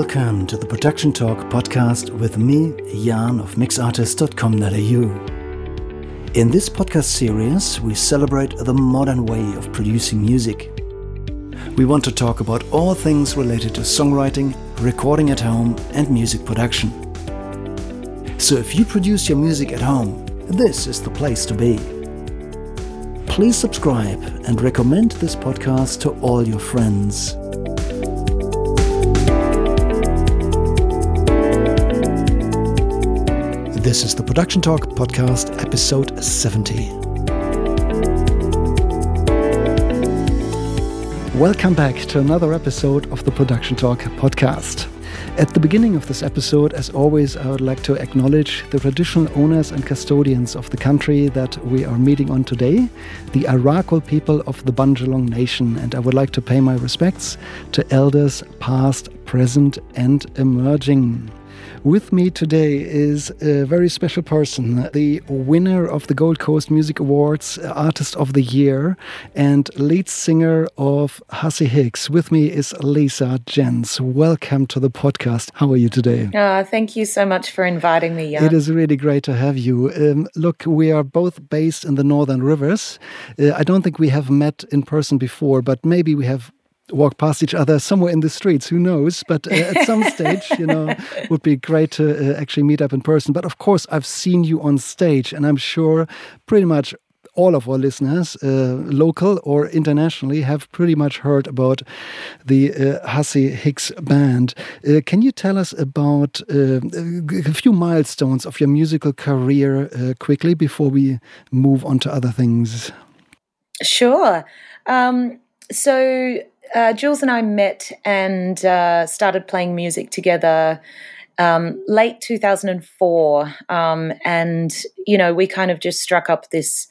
Welcome to the Production Talk podcast with me, Jan of mixartist.com.au. In this podcast series, we celebrate the modern way of producing music. We want to talk about all things related to songwriting, recording at home, and music production. So if you produce your music at home, this is the place to be. Please subscribe and recommend this podcast to all your friends. This is the Production Talk Podcast, episode 70. Welcome back to another episode of the Production Talk Podcast. At the beginning of this episode, as always, I would like to acknowledge the traditional owners and custodians of the country that we are meeting on today, the Arakwal people of the Bundjalung Nation, and I would like to pay my respects to elders past, present, and emerging. With me today is a very special person, the winner of the Gold Coast Music Awards, Artist of the Year, and lead singer of Hussy Hicks. With me is Leesa Gentz. Welcome to the podcast. How are you today? Oh, thank you so much for inviting me. Jan. It is really great to have you. Um, look, we are both based in the Northern Rivers. Uh, I don't think we have met in person before, but maybe we have walk past each other somewhere in the streets. Who knows? But uh, at some stage, you know, would be great to uh, actually meet up in person. But of course, I've seen you on stage, and I'm sure pretty much all of our listeners, uh, local or internationally, have pretty much heard about the uh, Hussy Hicks band. Uh, can you tell us about uh, a few milestones of your musical career uh, quickly before we move on to other things? Sure. Um, so uh, Julz and I met and uh, started playing music together um, late 2004. Um, and, you know, we kind of just struck up this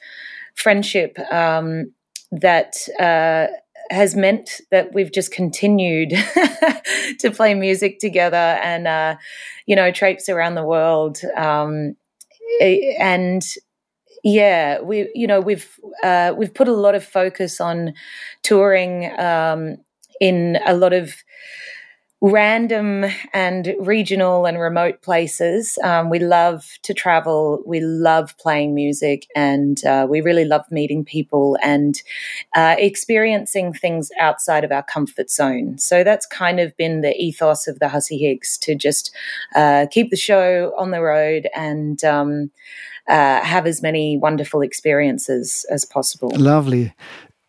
friendship um, that uh, has meant that we've just continued to play music together and, uh, you know, traipse around the world. Um, and yeah, we you know we've uh, we've put a lot of focus on touring um, in a lot of random and regional and remote places. Um, we love to travel. We love playing music, and uh, we really love meeting people and uh, experiencing things outside of our comfort zone. So that's kind of been the ethos of the Hussy Hicks to just uh, keep the show on the road and. Um, uh, have as many wonderful experiences as possible. Lovely.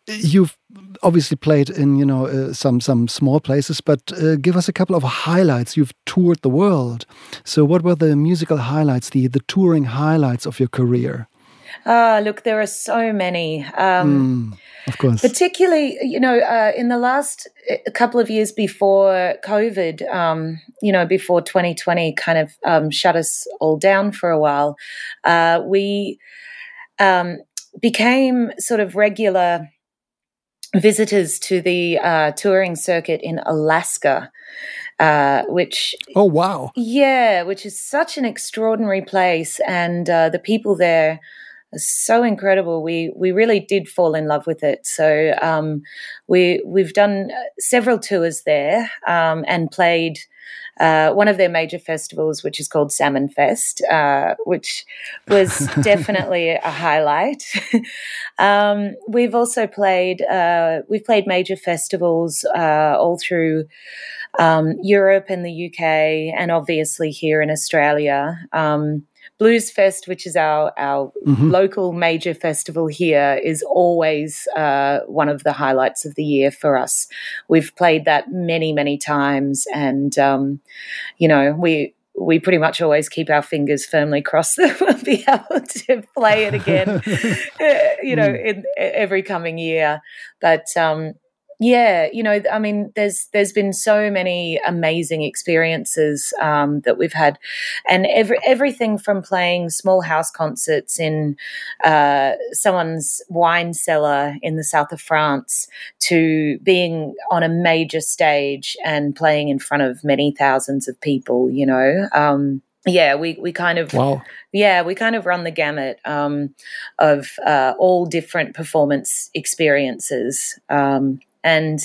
You've obviously played in you know uh, some some small places, but uh, give us a couple of highlights. You've toured the world, so what were the musical highlights, the the touring highlights of your career? Ah, look, there are so many. Um, mm, of course. Particularly, you know, uh, in the last uh, couple of years before COVID, um, you know, before 2020 kind of um, shut us all down for a while, uh, we um, became sort of regular visitors to the uh, touring circuit in Alaska. Uh, which oh wow yeah which is such an extraordinary place and uh, the people there so incredible. We we really did fall in love with it. So um, we we've done several tours there um, and played. Uh, one of their major festivals, which is called Salmon Fest, uh, which was definitely a highlight. um, we've also played uh, we've played major festivals uh, all through um, Europe and the UK, and obviously here in Australia. Um, Blues Fest, which is our our mm-hmm. local major festival here, is always uh, one of the highlights of the year for us. We've played that many many times, and um, you know we we pretty much always keep our fingers firmly crossed that we'll be able to play it again, uh, you know, mm. in every coming year. But um, yeah, you know, I mean, there's there's been so many amazing experiences um, that we've had, and every everything from playing small house concerts in uh, someone's wine cellar in the south of France to being on a major stage and playing in front of many thousands of people. You know. Um, yeah, we, we kind of wow. yeah we kind of run the gamut um, of uh, all different performance experiences. Um, and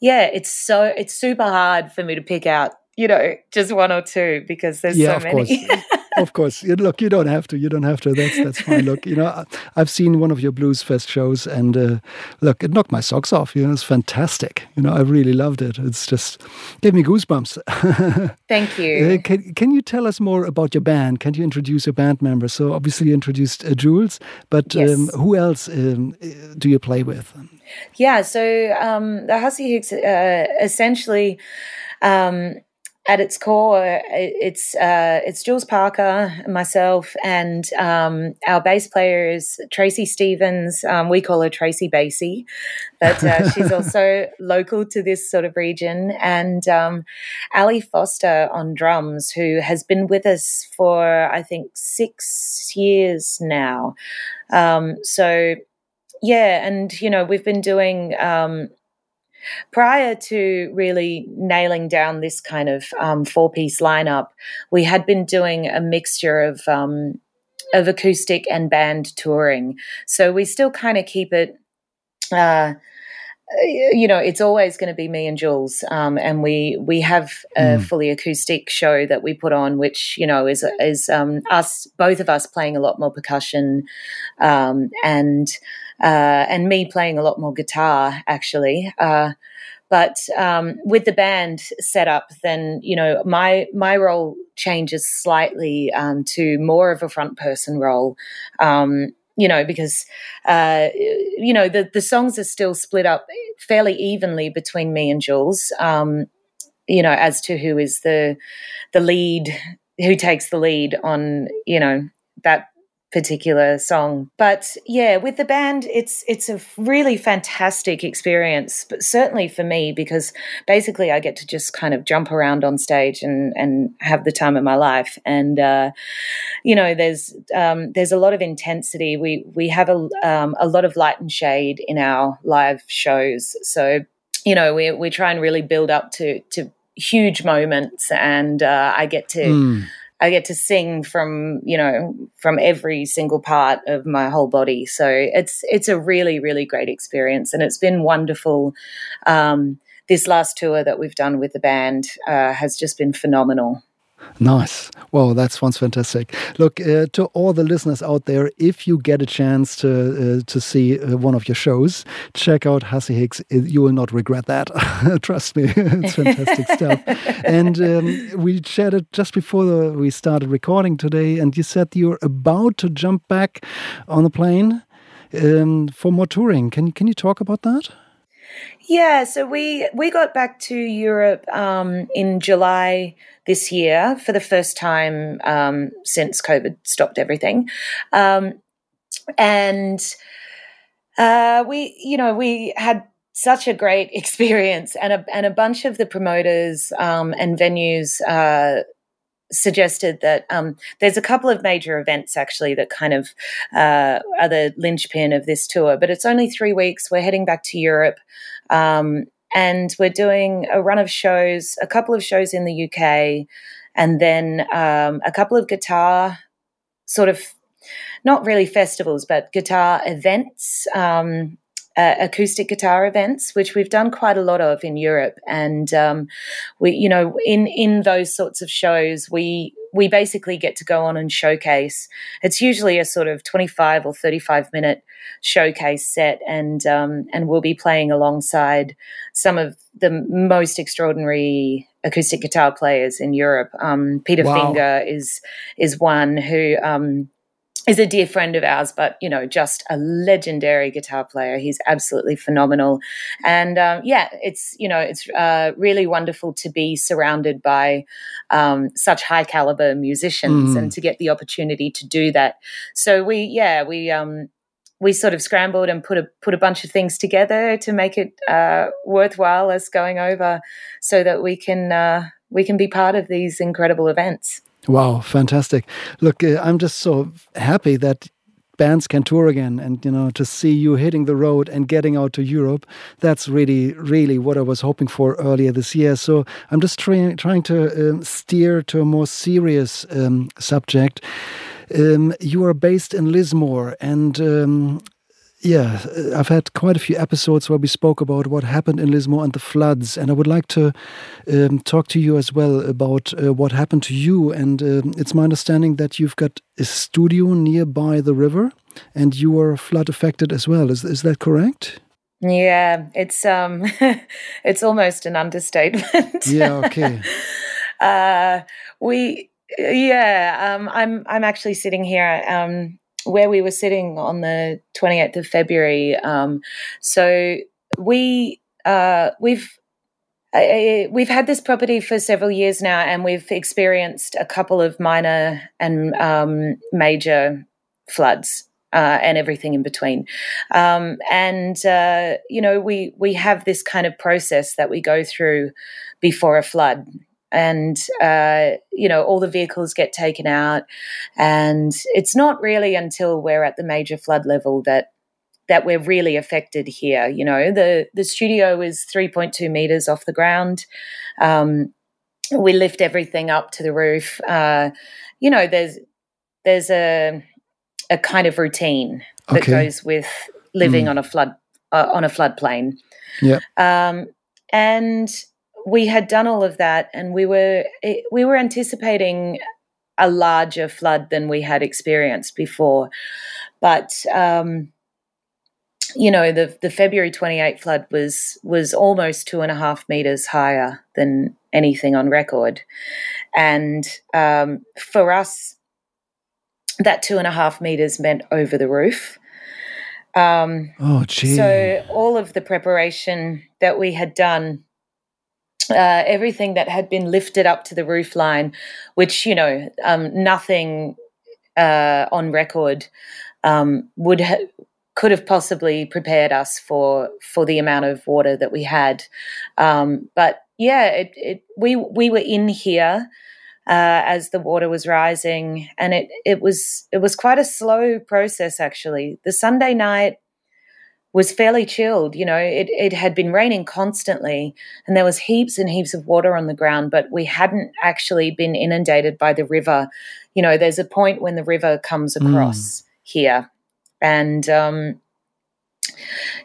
yeah, it's so it's super hard for me to pick out you know, just one or two because there's yeah, so many. of course. Look, you don't have to. You don't have to. That's that's fine. Look, you know, I've seen one of your Blues Fest shows, and uh, look, it knocked my socks off. You know, it's fantastic. You know, I really loved it. It's just gave me goosebumps. Thank you. Uh, can Can you tell us more about your band? Can you introduce your band members? So obviously you introduced uh, Julz, but yes. um, who else um, do you play with? Yeah, so um, the Hussy Hicks uh, essentially. Um, at its core, it's uh, it's Julz Parker, myself, and um, our bass player is Tracy Stevens. Um, we call her Tracy Basie, but uh, she's also local to this sort of region. And um, Ali Foster on drums, who has been with us for I think six years now. Um, so yeah, and you know we've been doing um, Prior to really nailing down this kind of um, four piece lineup, we had been doing a mixture of um, of acoustic and band touring. So we still kind of keep it. Uh, you know, it's always going to be me and Julz, um, and we we have a mm. fully acoustic show that we put on, which you know is is um, us both of us playing a lot more percussion, um, and uh, and me playing a lot more guitar actually. Uh, but um, with the band set up, then you know my my role changes slightly um, to more of a front person role. Um, you know, because uh, you know the the songs are still split up fairly evenly between me and Julz. Um, you know, as to who is the the lead, who takes the lead on you know that particular song. But yeah, with the band, it's it's a really fantastic experience. But certainly for me, because basically I get to just kind of jump around on stage and and have the time of my life. And uh, you know, there's um, there's a lot of intensity. We we have a um, a lot of light and shade in our live shows. So you know, we we try and really build up to to huge moments, and uh, I get to. Mm I get to sing from, you know, from every single part of my whole body. So it's it's a really, really great experience. And it's been wonderful. Um, this last tour that we've done with the band uh, has just been phenomenal. Nice. Well, that sounds fantastic. Look, uh, to all the listeners out there, if you get a chance to uh, to see uh, one of your shows, check out Hussy Hicks. You will not regret that. Trust me, it's fantastic stuff. And um, we chatted just before the, we started recording today, and you said you're about to jump back on the plane um, for more touring. Can can you talk about that? Yeah, so we we got back to Europe um, in July this year for the first time um, since COVID stopped everything, um, and uh, we you know we had such a great experience, and a and a bunch of the promoters um, and venues. Uh, suggested that um, there's a couple of major events actually that kind of uh, are the linchpin of this tour, but it's only three weeks. We're heading back to Europe. Um, and we're doing a run of shows, a couple of shows in the UK, and then um, a couple of guitar sort of not really festivals, but guitar events um, uh, acoustic guitar events, which we've done quite a lot of in Europe. And um, we, you know, in in those sorts of shows, we we basically get to go on and showcase. It's usually a sort of twenty five or thirty five minute showcase set, and um, and we'll be playing alongside some of the most extraordinary acoustic guitar players in Europe. Um, Peter wow. Finger is is one who um, is a dear friend of ours, but you know, just a legendary guitar player. He's absolutely phenomenal, and um, yeah, it's you know, it's uh, really wonderful to be surrounded by um, such high caliber musicians mm. and to get the opportunity to do that. So we, yeah, we um, we sort of scrambled and put a put a bunch of things together to make it uh, worthwhile us going over, so that we can uh, we can be part of these incredible events. Wow, fantastic! Look, uh, I'm just so happy that bands can tour again and you know to see you hitting the road and getting out to Europe. That's really really what I was hoping for earlier this year. So I'm just trying trying to um, steer to a more serious um, subject. Um, you are based in Lismore and um, yeah, I've had quite a few episodes where we spoke about what happened in Lismore and the floods, and I would like to um, talk to you as well about uh, what happened to you. And um, it's my understanding that you've got a studio nearby the river, and you were flood affected as well. Is is that correct? Yeah, it's um, it's almost an understatement. Yeah. Okay. uh, we yeah, um, I'm I'm actually sitting here um, where we were sitting on the 28th of February. Um, so we uh, we've uh, we've had this property for several years now, and we've experienced a couple of minor and um, major floods. Uh, and everything in between, um, and uh, you know we we have this kind of process that we go through before a flood, and uh, you know all the vehicles get taken out. And it's not really until we're at the major flood level that that we're really affected here. You know the the studio is 3.2 meters off the ground. Um, we lift everything up to the roof. Uh, you know there's there's a a kind of routine that okay. goes with living mm. on a flood uh, on a floodplain. Yeah. Um, and we had done all of that and we were we were anticipating a larger flood than we had experienced before. But um, you know the the February 28 flood was was almost two and a half meters higher than anything on record. And um, for us that two and a half meters meant over the roof. Um, oh gee. so all of the preparation that we had done uh, everything that had been lifted up to the roof line, which, you know, um, nothing uh, on record um, would could have possibly prepared us for for the amount of water that we had. Um, but yeah, it, it, we we were in here uh, as the water was rising, and it it was it was quite a slow process actually. The Sunday night was fairly chilled. You know, it, it had been raining constantly and there was heaps and heaps of water on the ground, but we hadn't actually been inundated by the river. You know, there's a point when the river comes hmm. across mm. here. And um,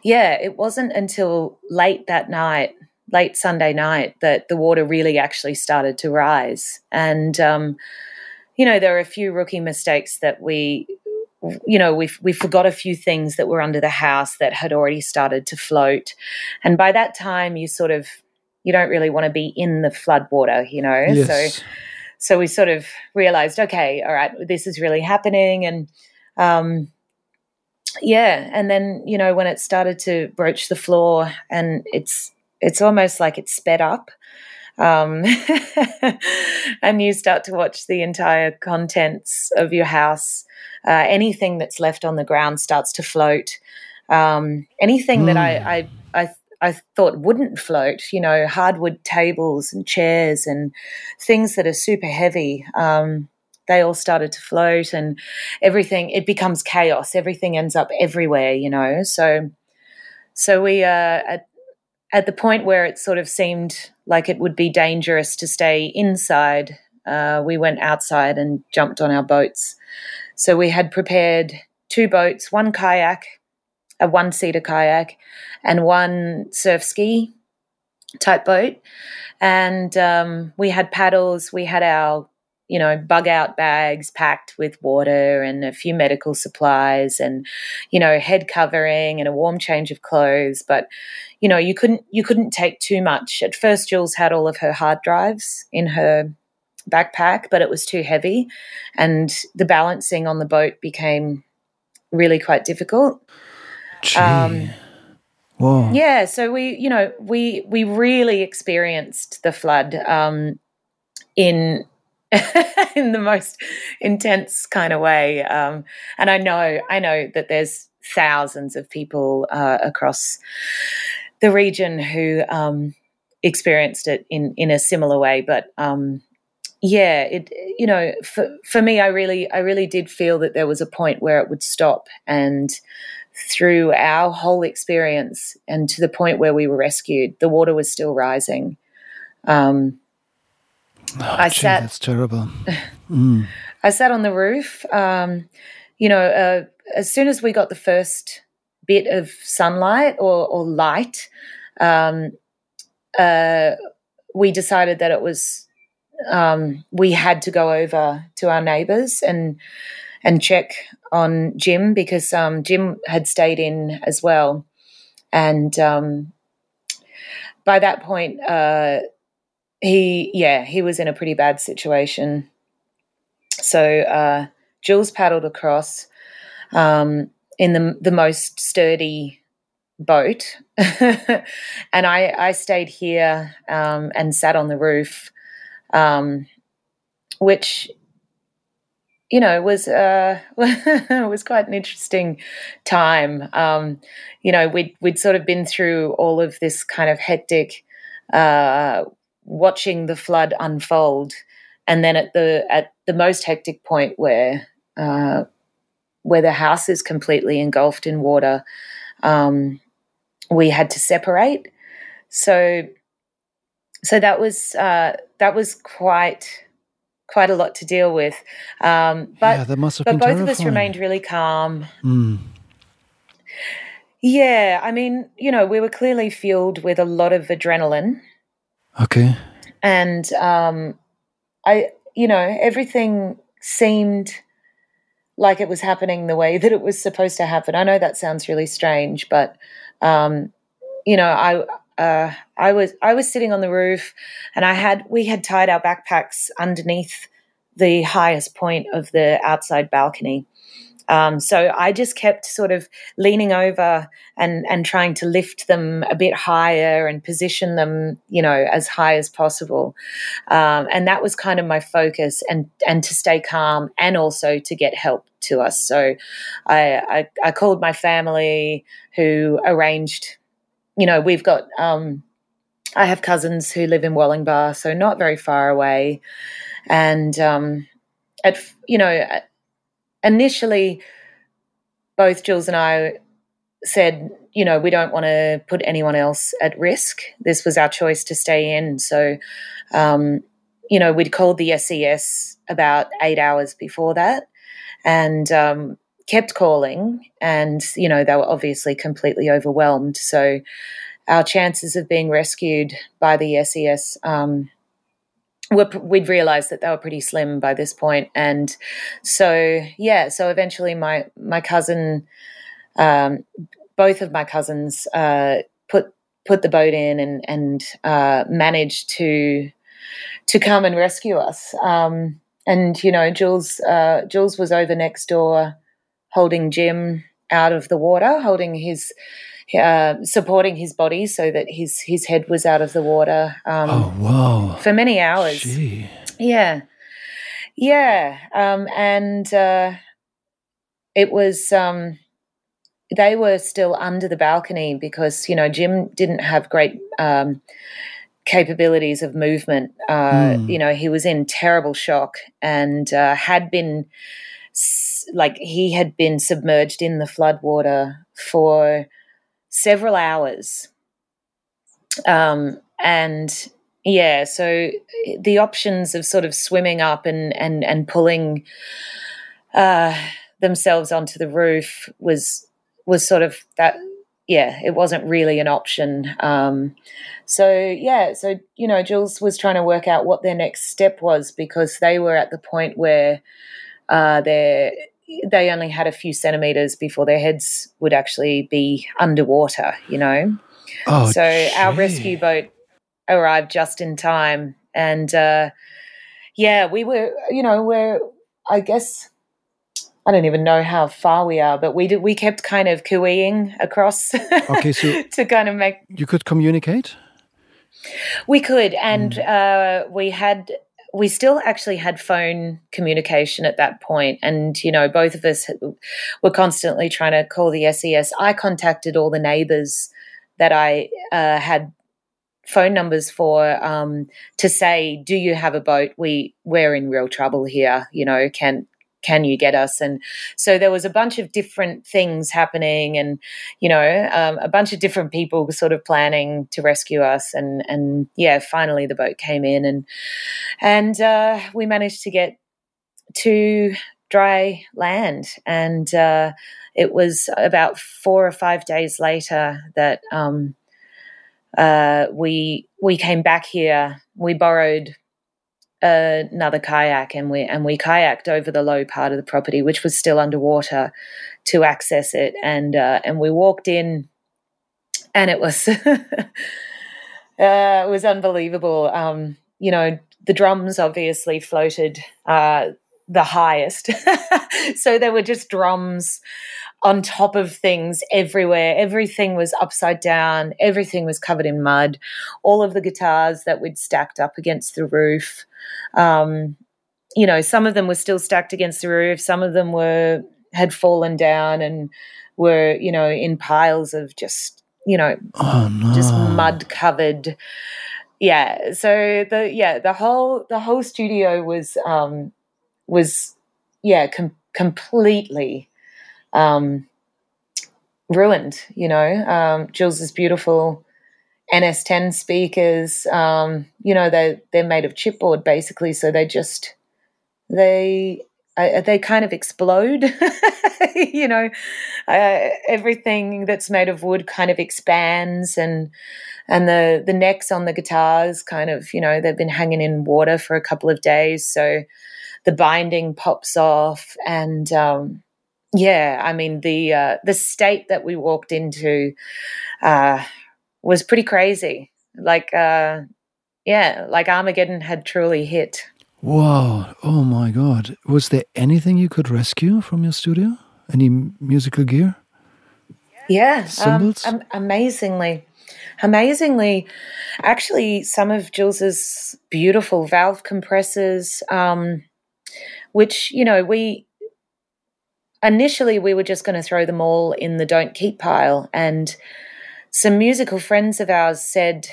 yeah, it wasn't until late that night, late Sunday night, that the water really actually started to rise. And, um, you know, there are a few rookie mistakes that we you know, we we forgot a few things that were under the house that had already started to float, and by that time, you sort of you don't really want to be in the flood water, you know. Yes. So, so we sort of realized, okay, all right, this is really happening, and um, yeah, and then you know when it started to broach the floor, and it's it's almost like it sped up. Um, and you start to watch the entire contents of your house uh, anything that's left on the ground starts to float. Um, anything mm. that I, hmm. I, I I thought wouldn't float, you know, hardwood tables and chairs and things that are super heavy. Um, they all started to float and everything, it becomes chaos. Everything ends up everywhere, you know. So, so we, uh, at, at the point where it sort of seemed like it would be dangerous to stay inside, uh, we went outside and jumped on our boats so we had prepared two boats, one kayak, a one seater kayak, and one surf ski type boat. And um, we had paddles, we had our you know bug out bags packed with water and a few medical supplies and you know head covering and a warm change of clothes but you know you couldn't you couldn't take too much at first julz had all of her hard drives in her backpack, but it was too heavy, and the balancing on the boat became really quite difficult. Gee. Um, Whoa. Yeah, so we, you know, we we really experienced the flood um, in in the most intense kind of way, um, and I know I know that there's thousands of people uh, across the region who um, experienced it in in a similar way, but um, yeah, it you know for for me, I really I really did feel that there was a point where it would stop, and through our whole experience, and to the point where we were rescued, the water was still rising. Um, oh, I gee, sat. That's terrible. Mm. I sat on the roof. Um, you know, uh, as soon as we got the first bit of sunlight or, or light, um, uh, we decided that it was um, we had to go over to our neighbours and and check on Jim because um, Jim had stayed in as well, and um, by that point, uh, he yeah he was in a pretty bad situation. So uh, Julz paddled across um, in the the most sturdy boat, and I I stayed here um, and sat on the roof, um, which you know was uh, was quite an interesting time. Um, you know, we'd we'd sort of been through all of this kind of hectic, uh, watching the flood unfold, and then at the at the most hectic point where uh, where the house is completely engulfed in water, um, we had to separate. So so that was uh, that was quite quite a lot to deal with. Um, but yeah, that must have but both terrifying. of us remained really calm. Mm. Yeah, I mean, you know, we were clearly fueled with a lot of adrenaline, Okay. and um, I, you know, everything seemed like it was happening the way that it was supposed to happen. I know that sounds really strange, but um, you know, I uh, I was I was sitting on the roof, and I had we had tied our backpacks underneath the highest point of the outside balcony. Um, so I just kept sort of leaning over and and trying to lift them a bit higher and position them, you know, as high as possible. Um, and that was kind of my focus, and and to stay calm, and also to get help to us. So I I, I called my family, who arranged. You know, we've got. Um, I have cousins who live in Wollongbar, so not very far away, and um, at you know initially, both Julz and I said, you know, we don't want to put anyone else at risk. This was our choice to stay in. So, um, you know, we'd called the SES about eight hours before that and um, kept calling. And, you know, they were obviously completely overwhelmed. So, our chances of being rescued by the SES um, were, we'd realized that they were pretty slim by this point, and so yeah. So eventually, my my cousin, um, both of my cousins, uh, put put the boat in and and uh, managed to to come and rescue us. Um, and you know, Julz uh, Julz was over next door, holding Jim out of the water, holding his uh, supporting his body so that his his head was out of the water. Um, oh wow! For many hours. Gee. Yeah, yeah, um, and uh, it was. Um, they were still under the balcony because you know Jim didn't have great um, capabilities of movement. Uh, Mm. You know, he was in terrible shock and uh, had been like he had been submerged in the floodwater for several hours. Um, and yeah, so the options of sort of swimming up and and and pulling uh, themselves onto the roof was was sort of that. Yeah, it wasn't really an option. Um, so yeah, so you know, Julz was trying to work out what their next step was because they were at the point where uh, they they only had a few centimeters before their heads would actually be underwater. You know. Oh, So our rescue boat arrived just in time, and uh, yeah, we were, you know, we're, I guess, I don't even know how far we are, but we did, we kept kind of cooeying across. Okay, so- to kind of make You could communicate. we could, and Mm. uh, we had. We still actually had phone communication at that point, and you know, both of us were constantly trying to call the SES. I contacted all the neighbours that I uh, had phone numbers for um, to say, "Do you have a boat? We we're in real trouble here. You know, can can you get us?" And so there was a bunch of different things happening, and you know, um, a bunch of different people were sort of planning to rescue us. And and yeah, finally the boat came in, and and uh, we managed to get to dry land. And uh, it was about four or five days later that um, uh, we we came back here. We borrowed another kayak and we and we kayaked over the low part of the property, which was still underwater, to access it. And uh, and we walked in, and it was uh, it was unbelievable. Um, you know, the drums obviously floated uh, the highest. so there were just drums on top of things everywhere. Everything was upside down. Everything was covered in mud. All of the guitars that we'd stacked up against the roof. Um, you know, some of them were still stacked against the roof. Some of them were had fallen down and were, you know, in piles of just, you know, oh, no. just mud covered. Yeah. So the yeah the whole the whole studio was um, was yeah com- completely um, ruined. You know, um, Julz's beautiful NS10 speakers. Um, you know, they they're made of chipboard basically, so they just they uh, they kind of explode. you know, uh, everything that's made of wood kind of expands, and and the the necks on the guitars kind of you know they've been hanging in water for a couple of days, so the binding pops off, and um, yeah, I mean the uh, the state that we walked into uh, was pretty crazy. Like uh, yeah, like Armageddon had truly hit. Wow! Oh my God! Was there anything you could rescue from your studio? Any musical gear? Yeah, cymbals. Um, amazingly, amazingly, actually, some of Julz's beautiful valve compressors. Um, which you know we initially we were just going to throw them all in the don't keep pile and some musical friends of ours said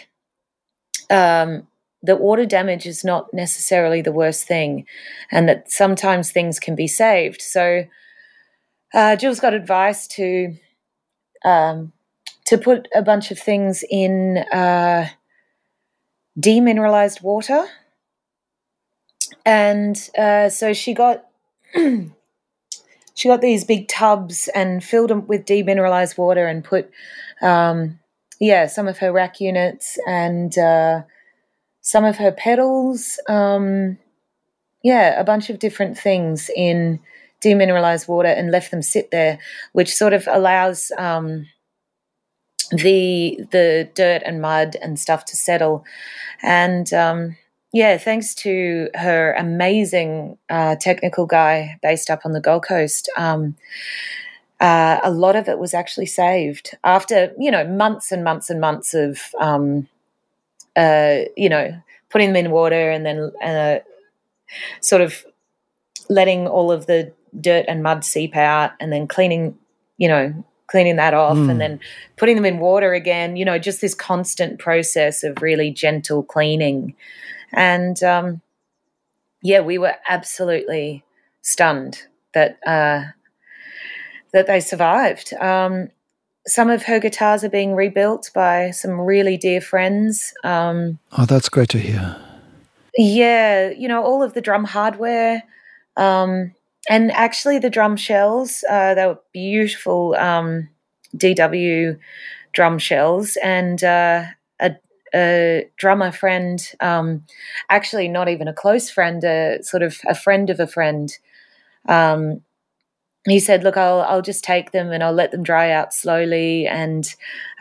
um, that water damage is not necessarily the worst thing and that sometimes things can be saved. So uh, Julz got advice to um, to put a bunch of things in uh, demineralized water. And uh, so she got she got these big tubs and filled them with demineralized water and put um, yeah some of her rack units and uh, some of her pedals um, yeah a bunch of different things in demineralized water and left them sit there which sort of allows um, the the dirt and mud and stuff to settle. And um, yeah, thanks to her amazing uh, technical guy based up on the Gold Coast. Um, uh, a lot of it was actually saved after you know months and months and months of um, uh, you know putting them in water and then uh, sort of letting all of the dirt and mud seep out and then cleaning you know cleaning that off mm. and then putting them in water again you know just this constant process of really gentle cleaning and um, yeah, we were absolutely stunned that uh, that they survived. Um, some of her guitars are being rebuilt by some really dear friends. Um, oh, that's great to hear. Yeah, you know, all of the drum hardware, um, and actually the drum shells, uh, they were beautiful um, DW drum shells, and uh, a drummer friend, um, actually not even a close friend, a sort of a friend of a friend. Um, he said, "Look, I'll I'll just take them and I'll let them dry out slowly, and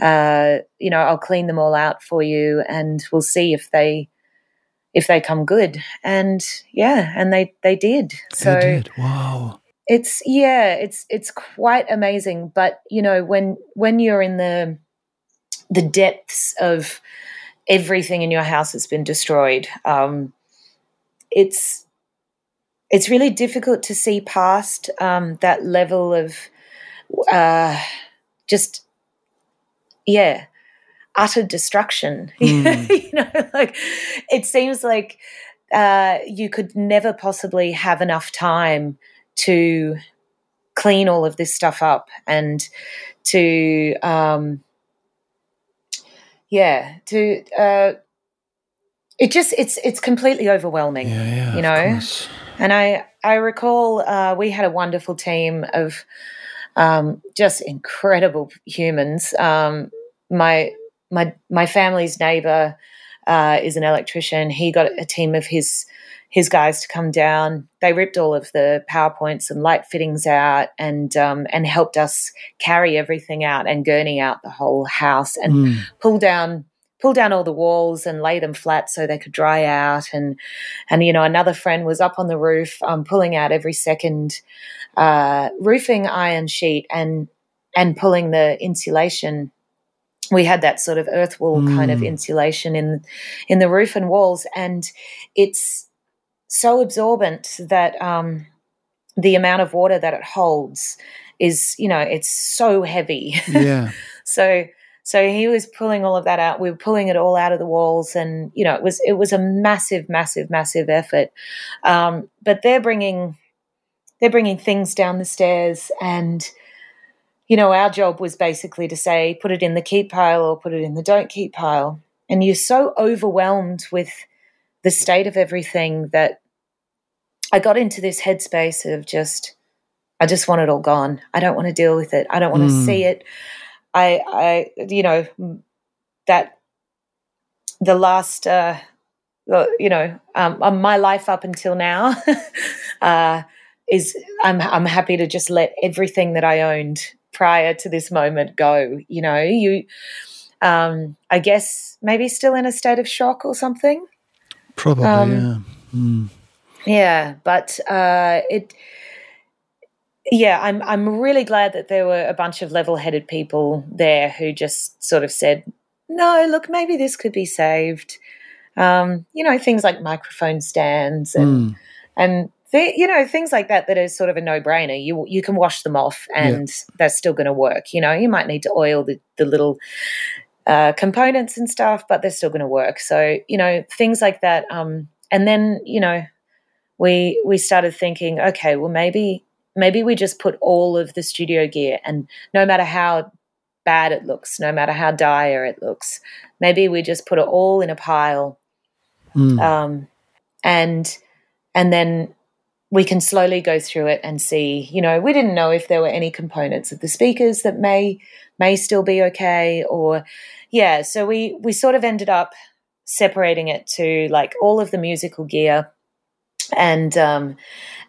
uh, you know I'll clean them all out for you, and we'll see if they if they come good." And yeah, and they they did. So they did. wow. It's yeah, it's it's quite amazing. But you know when when you're in the the depths of everything in your house has been destroyed. Um, it's it's really difficult to see past um, that level of uh, just yeah utter destruction. Mm. you know, like it seems like uh, you could never possibly have enough time to clean all of this stuff up and to um, yeah to uh, it just it's it's completely overwhelming yeah, yeah, you know And I, I recall uh, we had a wonderful team of um, just incredible humans. Um, my my my family's neighbor uh, is an electrician. He got a team of his his guys to come down. They ripped all of the powerpoints and light fittings out, and um, and helped us carry everything out and gurney out the whole house and mm. pull down pull down all the walls and lay them flat so they could dry out. And and you know another friend was up on the roof um, pulling out every second uh, roofing iron sheet and and pulling the insulation we had that sort of earth wall mm. kind of hmm. insulation in in the roof and walls and it's so absorbent that um, the amount of water that it holds is you know it's so heavy. Yeah. So so he was pulling all of that out. We were pulling it all out of the walls and you know it was it was a massive massive massive effort. Um, but they're bringing they're bringing things down the stairs and you know, our job was basically to say, put it in the keep pile or put it in the don't keep pile. And you're so overwhelmed with the state of everything that I got into this headspace of just, I just want it all gone. I don't want to deal with it. I don't want mm. to see it. I, I, you know, that the last, uh, you know, um, um my life up until now, uh, is I'm I'm happy to just let everything that I owned prior to this moment go. You know, you, um, I guess, maybe still in a state of shock or something. Probably, um, yeah. Mm. Yeah, but uh, it. Yeah, I'm. I'm really glad that there were a bunch of level-headed people there who just sort of said, "No, look, maybe this could be saved." Um, you know, things like microphone stands and mm. and you know things like that that are sort of a no-brainer you you can wash them off and yeah. that's still going to work you know you might need to oil the, the little uh, components and stuff but they're still going to work so you know things like that um, and then you know we we started thinking okay well maybe maybe we just put all of the studio gear and no matter how bad it looks no matter how dire it looks maybe we just put it all in a pile mm. um, and and then we can slowly go through it and see you know we didn't know if there were any components of the speakers that may may still be okay or yeah so we we sort of ended up separating it to like all of the musical gear and um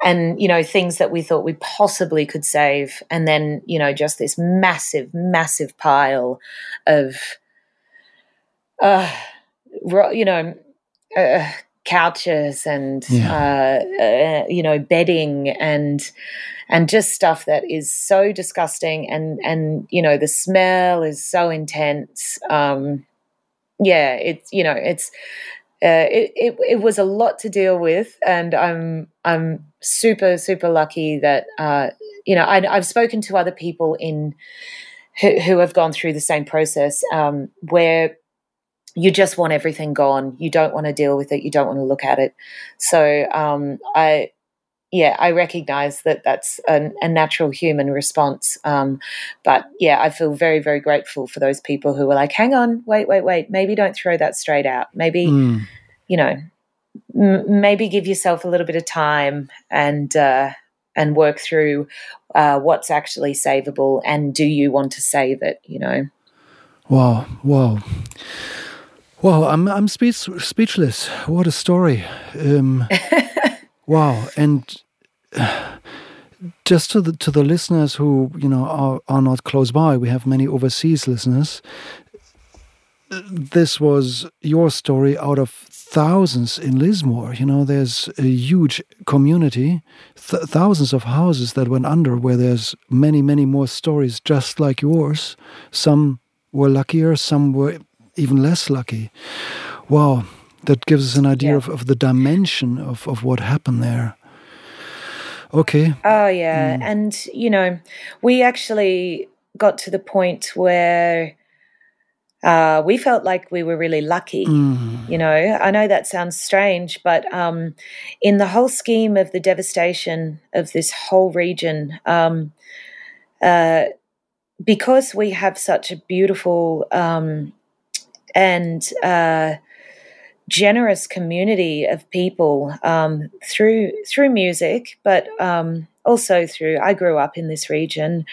and you know things that we thought we possibly could save and then you know just this massive massive pile of uh you know uh, couches and yeah. uh, uh, you know bedding and and just stuff that is so disgusting and and you know the smell is so intense um yeah it's you know it's uh, it, it was a lot to deal with and i'm i'm super super lucky that uh you know I, i've spoken to other people in who, who have gone through the same process um where you just want everything gone. You don't want to deal with it. You don't want to look at it. So um, I, yeah, I recognize that that's a, a natural human response. Um, but yeah, I feel very, very grateful for those people who were like, hang on, wait, wait, wait. Maybe don't throw that straight out. Maybe, mm. you know, m- maybe give yourself a little bit of time and, uh, and work through uh, what's actually savable and do you want to save it, you know? Wow, wow. Wow, I'm I'm speech, speechless. What a story! Um, wow, and just to the to the listeners who you know are are not close by, we have many overseas listeners. This was your story out of thousands in Lismore. You know, there's a huge community, th thousands of houses that went under, where there's many, many more stories just like yours. Some were luckier, some were even less lucky. Wow, that gives us an idea yeah. of, of the dimension of, of what happened there. Okay. Oh, yeah. Mm. And, you know, we actually got to the point where uh, we felt like we were really lucky. Mm. You know, I know that sounds strange, but um, in the whole scheme of the devastation of this whole region, um, uh, because we have such a beautiful um, and uh, generous community of people um, through through music, but um, also through. I grew up in this region.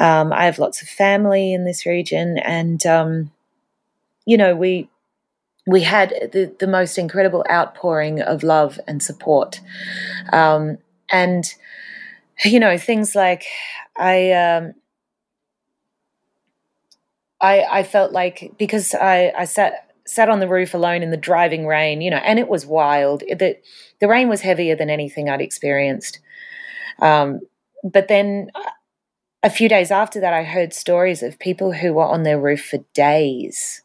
Um, I have lots of family in this region, and um, you know we we had the, the most incredible outpouring of love and support, um, and you know things like I. Um, I, I felt like because I, I sat sat on the roof alone in the driving rain, you know, and it was wild. The, the rain was heavier than anything I'd experienced. Um, but then uh, a few days after that, I heard stories of people who were on their roof for days.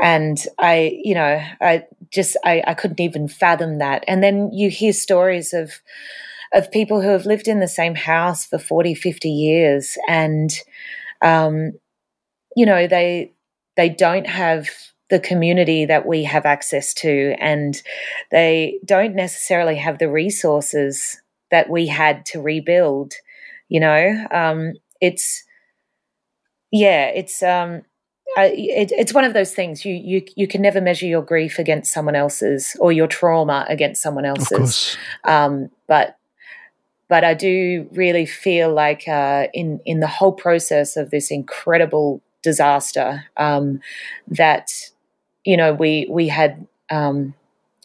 And I, you know, I just, I, I couldn't even fathom that. And then you hear stories of, of people who have lived in the same house for 40, 50 years and, um, you know, they, they don't have the community that we have access to, and they don't necessarily have the resources that we had to rebuild. You know, um, it's yeah, it's um, it, it's one of those things you you you can never measure your grief against someone else's or your trauma against someone else's. Um, but but I do really feel like uh, in in the whole process of this incredible disaster um, that you know, we we had um,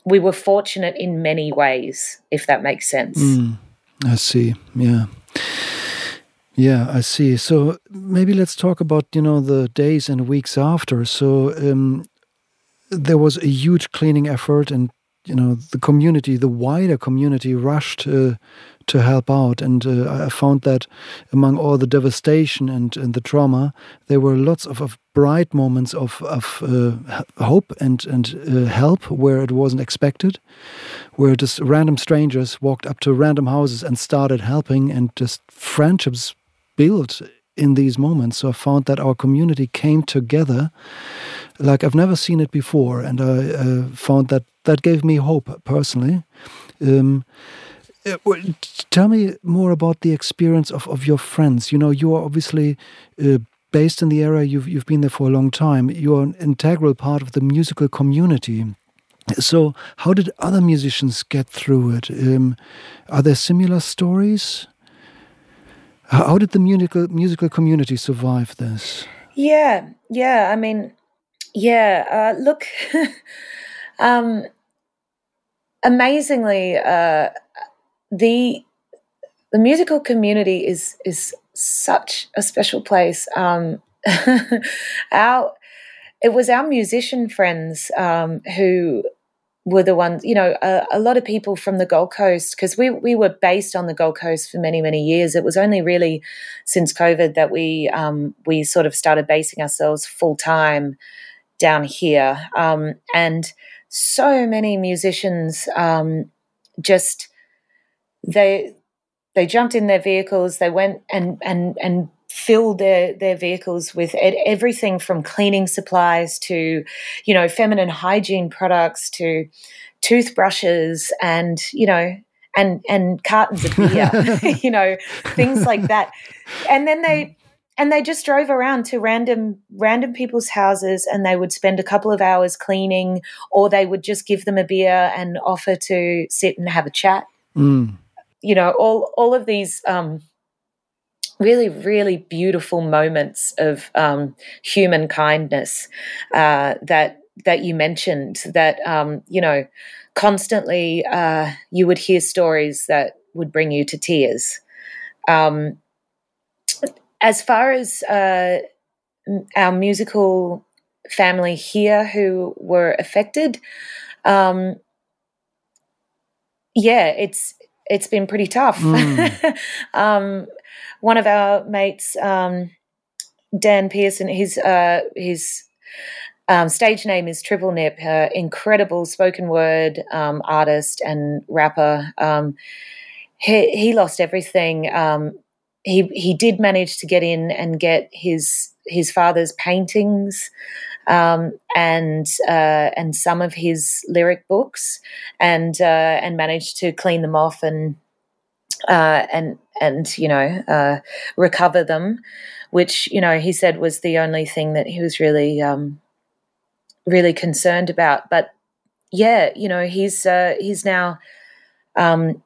we were fortunate in many ways, if that makes sense. Mm, I see. Yeah. Yeah, I see. So maybe let's talk about you know the days and weeks after. So um, there was a huge cleaning effort, and you know the community, the wider community, rushed uh, to help out. And uh, I found that among all the devastation and, and the trauma, there were lots of, of bright moments of, of uh, hope and, and uh, help where it wasn't expected, where just random strangers walked up to random houses and started helping, and just friendships built in these moments. So I found that our community came together like I've never seen it before, and I uh, found that that gave me hope personally. Um, uh, tell me more about the experience of, of your friends. You know, you are obviously uh, based in the area. You've you've been there for a long time. You are an integral part of the musical community. So, how did other musicians get through it? Um, are there similar stories? How did the musical musical community survive this? Yeah, yeah. I mean, yeah. Uh, look, um, amazingly, uh, the the musical community is is such a special place. Um, our it was our musician friends um, who were the ones, you know, a, a lot of people from the Gold Coast, because we, we were based on the Gold Coast for many, many years. It was only really since COVID that we, um, we sort of started basing ourselves full time down here. Um, and so many musicians um, just they they jumped in their vehicles. They went and and and filled their their vehicles with everything from cleaning supplies to, you know, feminine hygiene products to toothbrushes and you know and and cartons of beer, you know, things like that. And then they and they just drove around to random random people's houses and they would spend a couple of hours cleaning or they would just give them a beer and offer to sit and have a chat. Mm you know, all all of these um, really, really beautiful moments of um, human kindness uh, that that you mentioned. That um, you know, constantly uh, you would hear stories that would bring you to tears. Um, as far as uh, our musical family here who were affected, um, yeah, it's it's been pretty tough. Mm. um, one of our mates, um, Dan Pearson, his uh, his um, stage name is Triple Nip, uh, incredible spoken word um, artist and rapper. Um, he, he lost everything. Um, he he did manage to get in and get his his father's paintings um, and uh, and some of his lyric books, and uh, and managed to clean them off and uh, and and you know uh, recover them, which you know he said was the only thing that he was really um, really concerned about. But yeah, you know, he's uh, he's now um,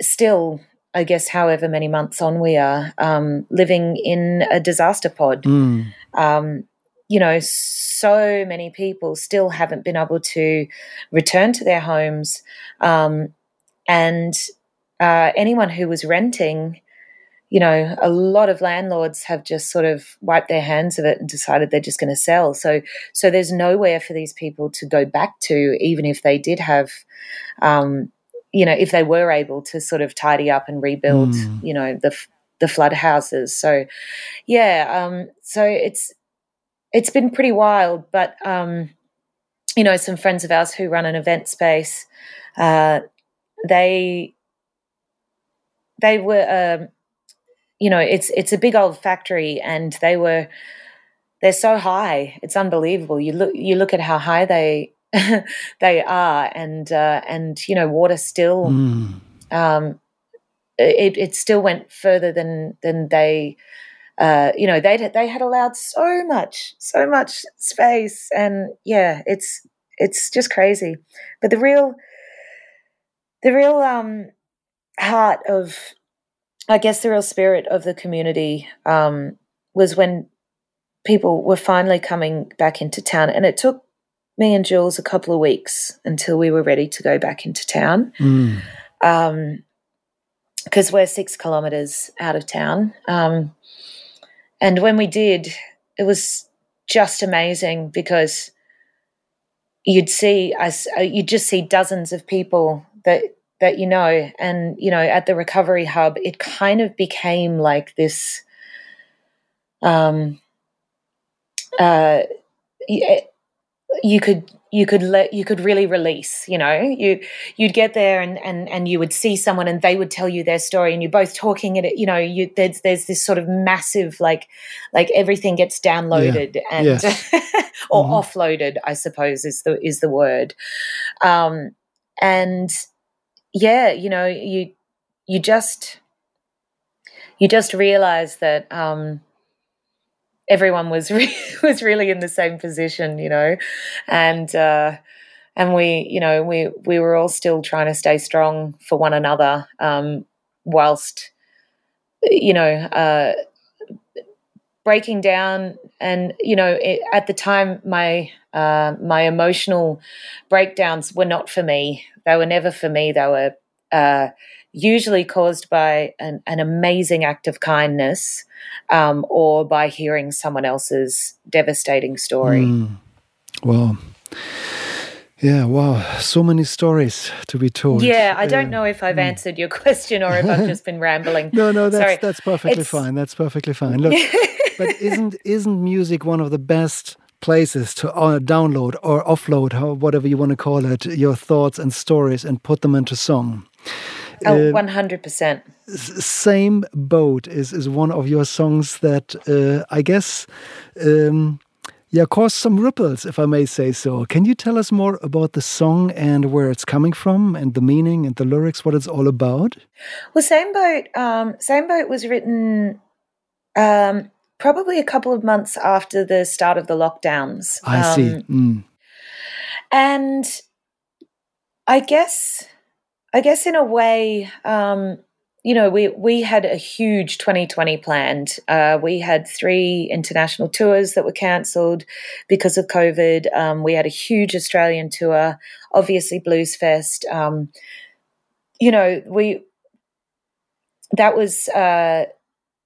still, I guess, however many months on we are, um, living in a disaster pod. Mm. Um, you know, so many people still haven't been able to return to their homes, um, and uh, anyone who was renting you know, a lot of landlords have just sort of wiped their hands of it and decided they're just going to sell. So, so there's nowhere for these people to go back to, even if they did have, um, you know, if they were able to sort of tidy up and rebuild, mm. you know, the the flood houses. So, yeah, um, so it's it's been pretty wild. But um, you know, some friends of ours who run an event space, uh, they they were. Um, you know, it's it's a big old factory, and they were they're so high. It's unbelievable. You look you look at how high they they are, and uh, and you know, water still. Mm. Um, it, it still went further than than they uh, you know they they had allowed so much so much space and yeah it's it's just crazy but the real the real um heart of I guess the real spirit of the community um, was when people were finally coming back into town, and it took me and Julz a couple of weeks until we were ready to go back into town. Mm. Um, because we're six kilometers out of town. Um, and when we did, it was just amazing because you'd see us, uh, you'd just see dozens of people that that you know. And you know at the recovery hub it kind of became like this um uh you could you could let you could really release you know you you'd get there and and and you would see someone and they would tell you their story and you're both talking it you know you there's there's this sort of massive like like everything gets downloaded yeah. and yes. or mm-hmm. offloaded i suppose is the is the word um and yeah, you know, you you just you just realize that um, everyone was re- was really in the same position, you know, and uh, and we, you know, we we were all still trying to stay strong for one another, um, whilst you know uh, breaking down. And you know, it, at the time, my uh, my emotional breakdowns were not for me they were never for me. They were uh, usually caused by an, an, amazing act of kindness um, or by hearing someone else's devastating story. Mm. Wow. Yeah, wow. So many stories to be told. Yeah, I don't know if I've mm. answered your question or if I've just been rambling. no, no, that's Sorry. that's perfectly it's... fine. That's perfectly fine. Look, but isn't isn't music one of the best places to uh, download or offload, whatever you want to call it, your thoughts and stories and put them into song. Oh, uh, 100%. Same Boat is, is one of your songs that uh, I guess um, yeah, caused some ripples, if I may say so. Can you tell us more about the song and where it's coming from and the meaning and the lyrics, what it's all about? Well, Same Boat, um, Same Boat was written um, probably a couple of months after the start of the lockdowns. I um, see. Mm. And I guess, I guess in a way, um, you know, we we had a huge 2020 planned. Uh, we had three international tours that were cancelled because of COVID. Um, we had a huge Australian tour, obviously Bluesfest. Um, you know, we that was uh,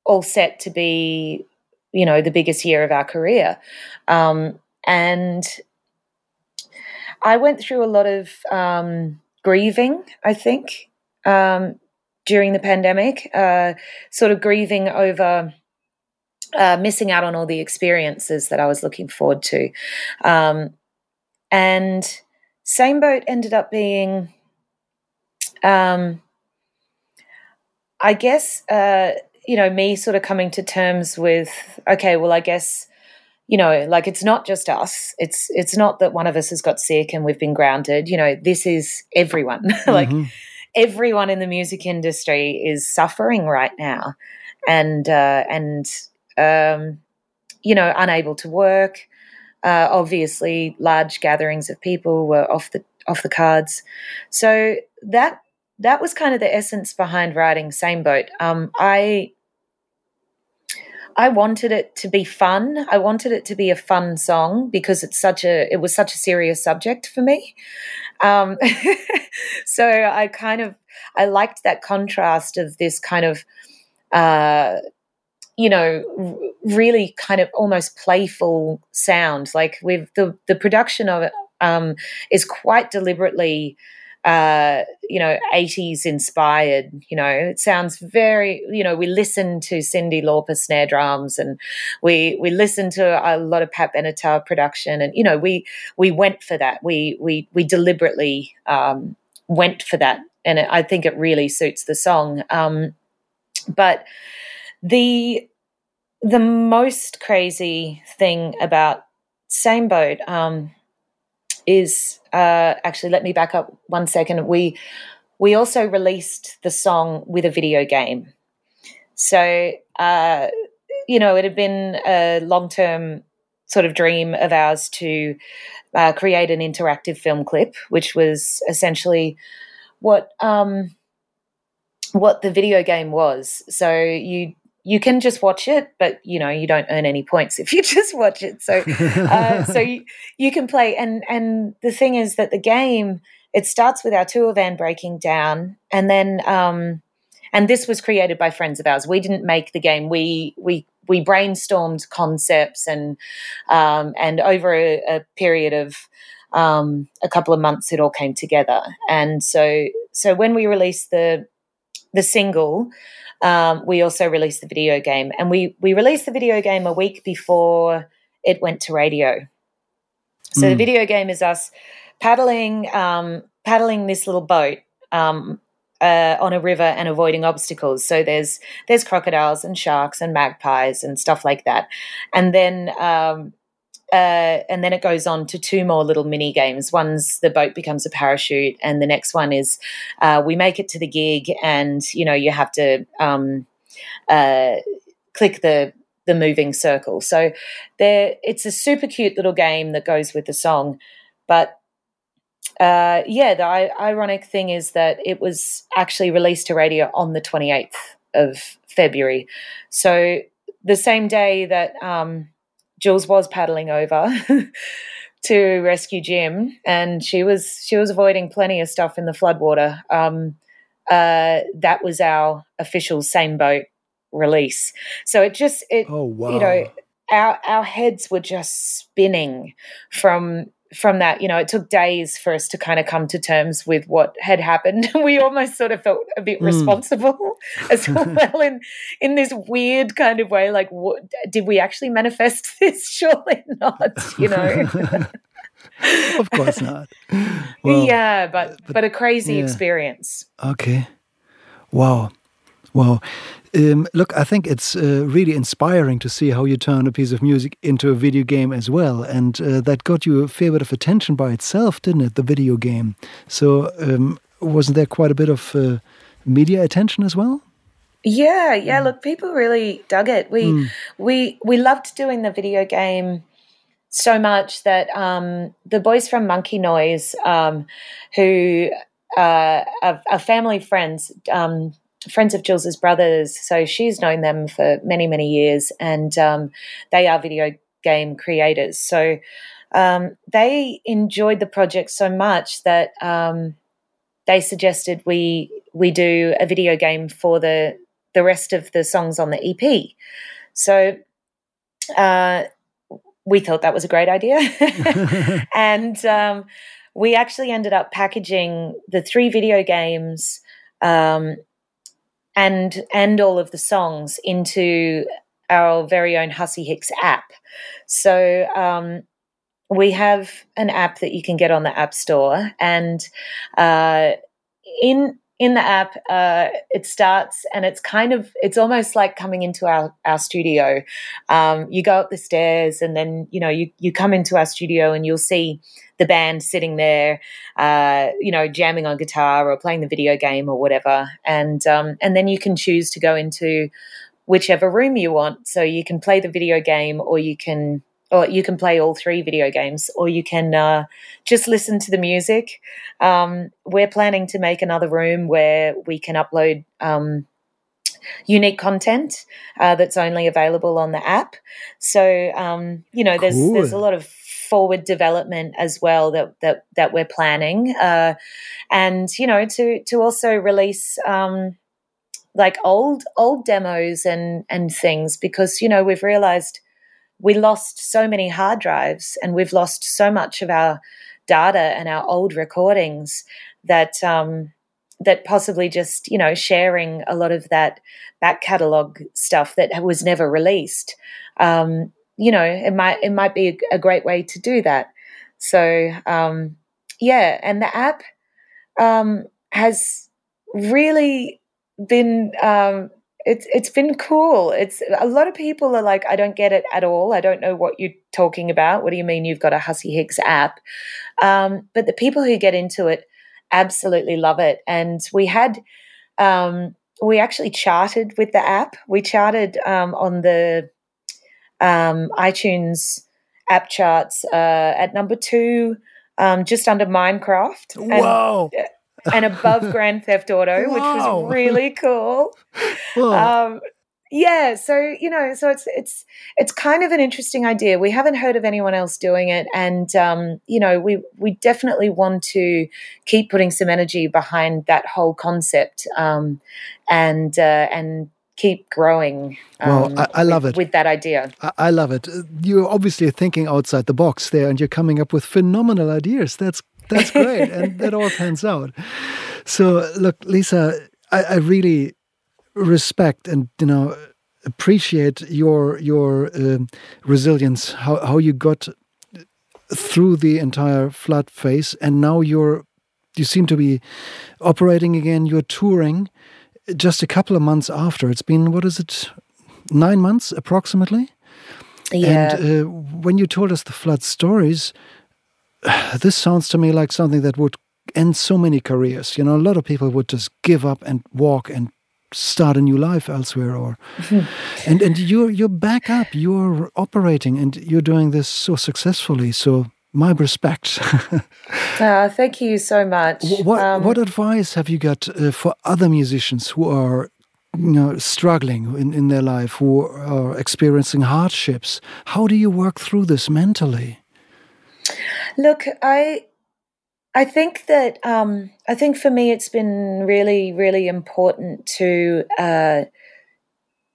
all set to be you know the biggest year of our career um, and i went through a lot of um, grieving i think um, during the pandemic uh, sort of grieving over uh, missing out on all the experiences that i was looking forward to. Um, and same boat ended up being um, i guess uh, you know, me sort of coming to terms with, okay, well, I guess, you know, like it's not just us. It's it's not that one of us has got sick and we've been grounded. You know, this is everyone. like mm-hmm. everyone in the music industry is suffering right now, and uh, and um, you know, unable to work. Uh, obviously, large gatherings of people were off the off the cards. So that that was kind of the essence behind writing Same Boat. Um, I I wanted it to be fun. I wanted it to be a fun song because it's such a it was such a serious subject for me. Um, so I kind of I liked that contrast of this kind of uh, you know really kind of almost playful sound. Like with the the production of it um, is quite deliberately uh, you know, 80s inspired. You know, it sounds very, you know, we listen to Cyndi Lauper snare drums and we we listen to a lot of Pat Benatar production and you know, we we went for that. We we we deliberately um, went for that and it, I think it really suits the song. Um, but the the most crazy thing about Same Boat um, is uh, actually let me back up one second. We we also released the song with a video game. So uh, you know, it had been a long term sort of dream of ours to uh, create an interactive film clip, which was essentially what um, what the video game was. So you you can just watch it, but you know you don't earn any points if you just watch it. So, uh, so you, you can play. And and the thing is that the game it starts with our tour van breaking down, and then um, and this was created by friends of ours. We didn't make the game. We we we brainstormed concepts and um, and over a, a period of um, a couple of months, it all came together. And so so when we released the the single um, we also released the video game, and we we released the video game a week before it went to radio. So mm. the hmm. video game is us paddling um, paddling this little boat um, uh, on a river and avoiding obstacles. So there's there's crocodiles and sharks and magpies and stuff like that, and then um, uh, and then it goes on to two more little mini games. One's the boat becomes a parachute, and the next one is uh, we make it to the gig, and you know you have to um, uh, click the the moving circle. So there, it's a super cute little game that goes with the song, but uh, yeah, the I- ironic thing is that it was actually released to radio on the 28th of February. So the same day that um, Julz was paddling over to rescue Jim, and she was she was avoiding plenty of stuff in the floodwater. Um, uh, that was our official same boat release. So it just it oh, wow. you know our our heads were just spinning from from that, you know, it took days for us to kind of come to terms with what had happened. we almost sort of felt a bit mm. responsible as well in in this weird kind of way. Like, what, did we actually manifest this? Surely not. You know. of course not. Well, yeah, but, but, but a crazy yeah. experience. Okay. Wow. Wow. Um, look, I think it's uh, really inspiring to see how you turn a piece of music into a video game as well. And uh, that got you a fair bit of attention by itself, didn't it? The video game. So, um, wasn't there quite a bit of uh, media attention as well? Yeah, yeah. Mm. Look, people really dug it. We mm. we we loved doing the video game so much that um, the boys from Monkey Noise, um, who uh, are, are, family friends, um, friends of Julz's brothers. So she's known them for many, many years, and um, they are video game creators. So um, they enjoyed the project so much that um, they suggested we we do a video game for the the rest of the songs on the EP. So uh, we thought that was a great idea, and um, we actually ended up packaging the three video games um, and and all of the songs into our very own Hussy Hicks app. So um, we have an app that you can get on the App Store, and uh, in in the app, uh, it starts and it's kind of it's almost like coming into our our studio. Um, you go up the stairs and then you know you you come into our studio and you'll see the band sitting there, uh, you know, jamming on guitar or playing the video game or whatever, and um, and then you can choose to go into whichever room you want. So you can play the video game or you can or you can play all three video games, or you can uh, just listen to the music. Um, we're planning to make another room where we can upload um, unique content uh, that's only available on the app. So um, you know, there's cool. there's a lot of forward development as well that that that we're planning, uh, and you know, to to also release. Um, like old old demos and and things because you know we've realized we lost so many hard drives and we've lost so much of our data and our old recordings that um, that possibly just you know sharing a lot of that back catalog stuff that was never released. Um, you know it might it might be a, great way to do that. So um, yeah and the app um, has really been um, it's it's been cool. It's a lot of people are like, I don't get it at all. I don't know what you're talking about. What do you mean you've got a Hussy Hicks app? Um, but the people who get into it absolutely love it. And we had um, we actually charted with the app. We charted um, on the um, iTunes app charts uh, at number two, um, just under Minecraft. Whoa! And, and above Grand Theft Auto, which was really cool. Um, yeah, so you know, so it's it's it's kind of an interesting idea. We haven't heard of anyone else doing it, and um, you know, we we definitely want to keep putting some energy behind that whole concept, um, and uh, and keep growing. Um, well, I, I love with, it with that idea. I, I, love it. You're obviously thinking outside the box there, and you're coming up with phenomenal ideas. That's that's great, and that all pans out. So, look, Leesa, I, I really respect and you know appreciate your your um, resilience. How how you got through the entire flood phase, and now you're you seem to be operating again. You're touring just a couple of months after. It's been what is it, nine months approximately. Yeah. And uh, when you told us the flood stories, this sounds to me like something that would end so many careers. You know, a lot of people would just give up and walk and start a new life elsewhere or and and you're you're back up you're operating and you're doing this so successfully so my respect. Uh, thank you so much. What um, what advice have you got uh, for other musicians who are you know struggling in, in their life who are experiencing hardships? How do you work through this mentally Look, I I think that um, I think for me it's been really, really important to uh,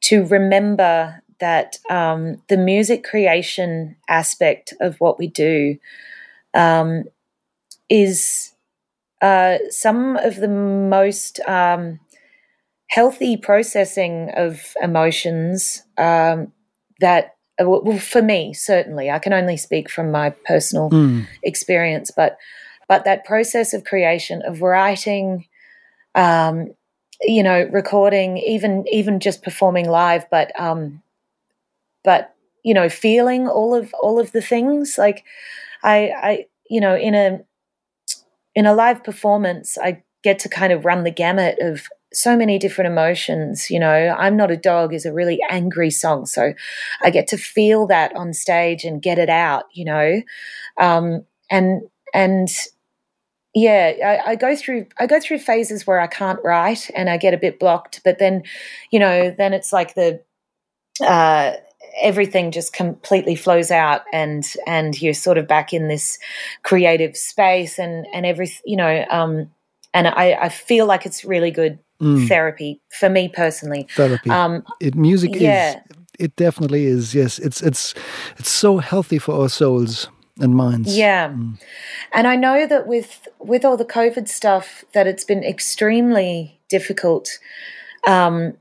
to remember that um, the music creation aspect of what we do um, is uh, some of the most um, healthy processing of emotions um, that well, for me certainly i can only speak from my personal mm. experience but but that process of creation of writing um, you know recording even even just performing live but um but you know feeling all of all of the things like i i you know in a in a live performance i get to kind of run the gamut of so many different emotions. You know, I'm Not a Dog is a really angry song. So I get to feel that on stage and get it out, you know. Um, and, and, yeah, I, I, go through I go through phases where I can't write and I get a bit blocked, but then, you know, then it's like the uh, everything just completely flows out and and you're sort of back in this creative space and and every you know um, and I, I feel like it's really good mm. therapy for me personally. Therapy. Um, it music yeah. is. It definitely is. Yes, it's it's it's so healthy for our souls and minds. Yeah, mm. and I know that with with all the COVID stuff, that it's been extremely difficult um,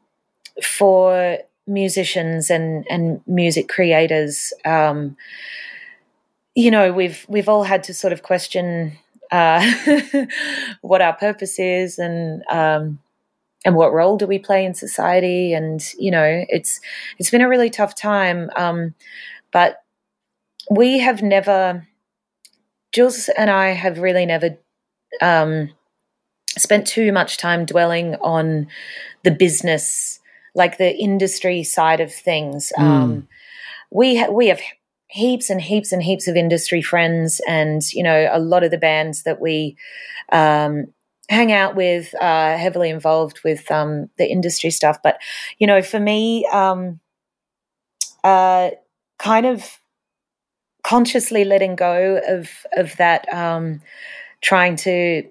for musicians and and music creators. Um, you know, we've we've all had to sort of question uh, what our purpose is and um, and what role do we play in society and you know it's it's been a really tough time um, but we have never julz and i have really never um, spent too much time dwelling on the business like the industry side of things mm. um, we ha- we have heaps and heaps and heaps of industry friends, and you know, a lot of the bands that we um, hang out with are heavily involved with um, the industry stuff. But you know, for me, um, uh, kind of consciously letting go of of that, um, trying to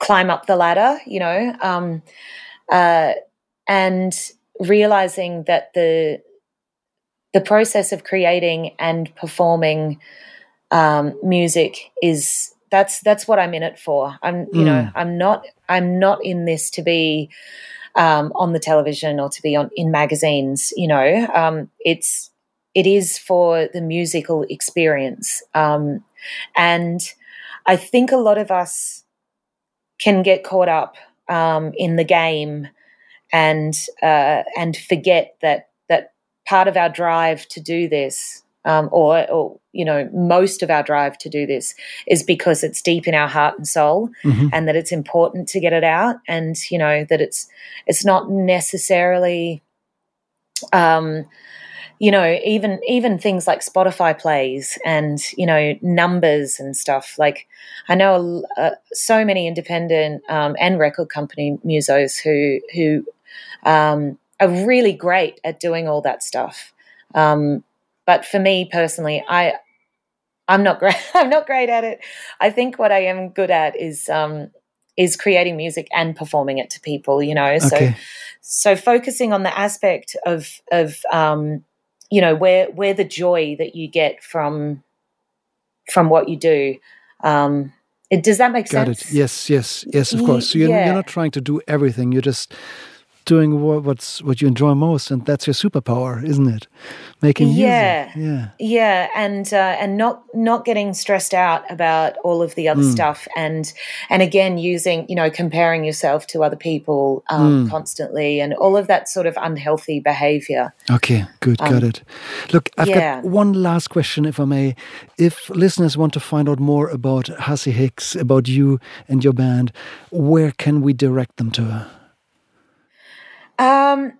climb up the ladder, you know, um, uh, and realizing that the the process of creating and performing um, music is that's that's what I'm in it for. I'm you mm. know I'm not I'm not in this to be um, on the television or to be on in magazines. You know, um, it's it is for the musical experience, um, and I think a lot of us can get caught up um, in the game and uh, and forget that that part of our drive to do this, um, or, or you know, most of our drive to do this is because it's deep in our heart and soul, mm-hmm. and that it's important to get it out, and you know that it's it's not necessarily. Um, you know even even things like spotify plays and you know numbers and stuff like i know uh, so many independent um, and record company musos who who um, are really great at doing all that stuff um, but for me personally i i'm not great i'm not great at it. I think what i am good at is um, is creating music and performing it to people you know? Okay. so so focusing on the aspect of of um, you know where where the joy that you get from from what you do um it, does that make Got sense? It yes yes yes of course. So you're, yeah. you're not trying to do everything you're just doing what, what's what you enjoy most, and that's your superpower, isn't it? Making yeah, music. yeah, yeah, and uh, and not not getting stressed out about all of the other mm. stuff, and and again using you know comparing yourself to other people um, mm. constantly, and all of that sort of unhealthy behavior. Okay, good, um, got it. Look, I've yeah. got one last question, if I may. If listeners want to find out more about Hussy Hicks, about you and your band, where can we direct them to? Um,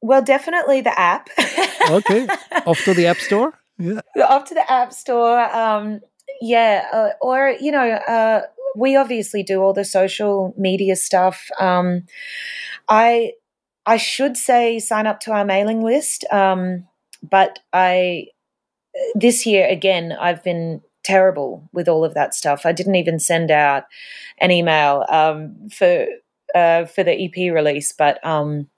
well, definitely the app. okay, off to the app store. Yeah, off to the app store. Um, yeah, uh, or you know, uh, we obviously do all the social media stuff. Um, I I should say sign up to our mailing list, um, but I this year again I've been terrible with all of that stuff. I didn't even send out an email um, for uh, for the EP release, but um,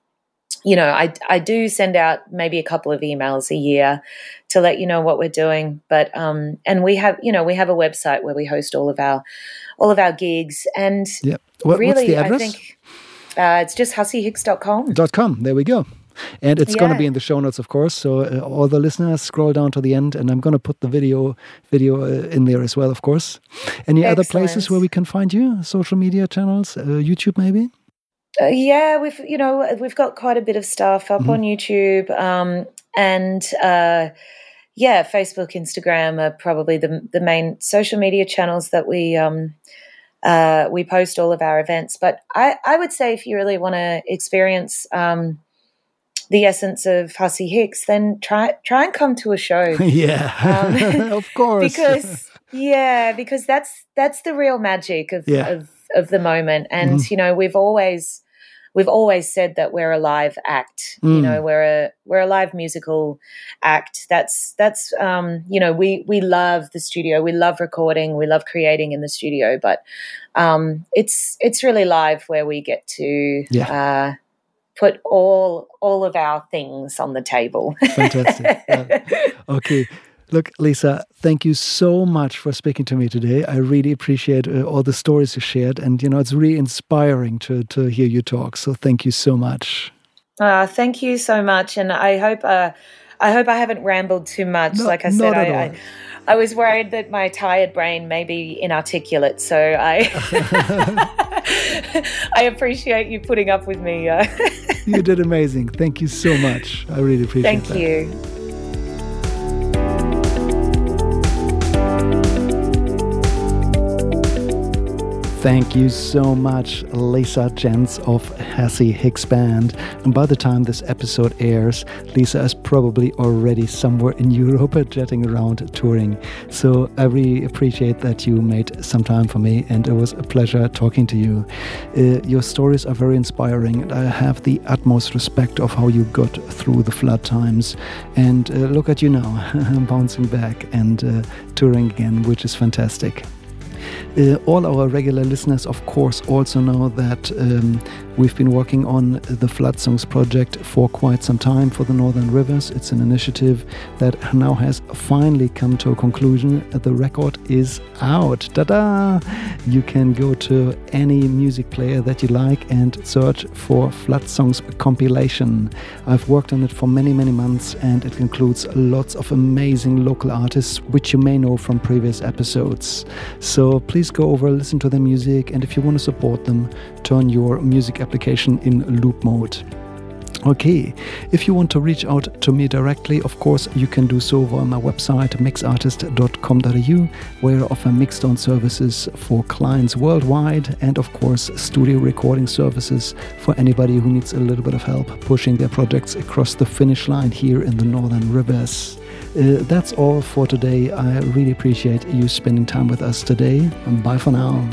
you know, I I do send out maybe a couple of emails a year to let you know what we're doing. But um, and we have you know we have a website where we host all of our all of our gigs and yeah. What, really, I think uh, it's just hussyhicks.com. Dot com. There we go. And it's yeah. going to be in the show notes, of course. So uh, all the listeners scroll down to the end, and I'm going to put the video video uh, in there as well, of course. Any Excellent. other places where we can find you? Social media channels, uh, YouTube, maybe. Uh, yeah, we've you know we've got quite a bit of stuff up mm-hmm. on YouTube, um, and uh, yeah, Facebook, Instagram are probably the the main social media channels that we um, uh, we post all of our events. But I, I would say if you really want to experience um, the essence of Hussy Hicks, then try try and come to a show. yeah, um, of course. because yeah, because that's that's the real magic of, yeah. of of the moment, and mm-hmm. you know we've always we've always said that we're a live act. Mm. You know, we're a we're a live musical act. That's that's um, you know, we we love the studio. We love recording. We love creating in the studio, but um, it's it's really live where we get to yeah. uh, put all all of our things on the table. Fantastic. Okay. Look, Leesa, thank you so much for speaking to me today. I really appreciate uh, all the stories you shared, and you know it's really inspiring to to hear you talk. So thank you so much. Uh, thank you so much, and I hope uh, I hope I haven't rambled too much. No, like I said, I, I, I was worried that my tired brain may be inarticulate, so I I appreciate you putting up with me. you did amazing. Thank you so much. I really appreciate Thank that. you. Thank you so much, Leesa Gentz of Hussy Hicks Band. And by the time this episode airs, Leesa is probably already somewhere in Europe jetting around touring. So I really appreciate that you made some time for me, and it was a pleasure talking to you. Uh, your stories are very inspiring, and I have the utmost respect of how you got through the flood times. And uh, look at you now, bouncing back and uh, touring again, which is fantastic. Uh, all our regular listeners, of course, also know that um, we've been working on the Flood Songs project for quite some time for the Northern Rivers. It's an initiative that now has finally come to a conclusion. The record is out. Ta da! You can go to any music player that you like and search for Flood Songs compilation. I've worked on it for many, many months and it includes lots of amazing local artists, which you may know from previous episodes. So please go over, listen to their music, and if you want to support them, turn your music application in loop mode. Okay, if you want to reach out to me directly, of course, you can do so via my website mixartist.com.au, where I offer mixdown services for clients worldwide and, of course, studio recording services for anybody who needs a little bit of help pushing their projects across the finish line here in the Northern Rivers. Uh, that's all for today. I really appreciate you spending time with us today. Bye for now.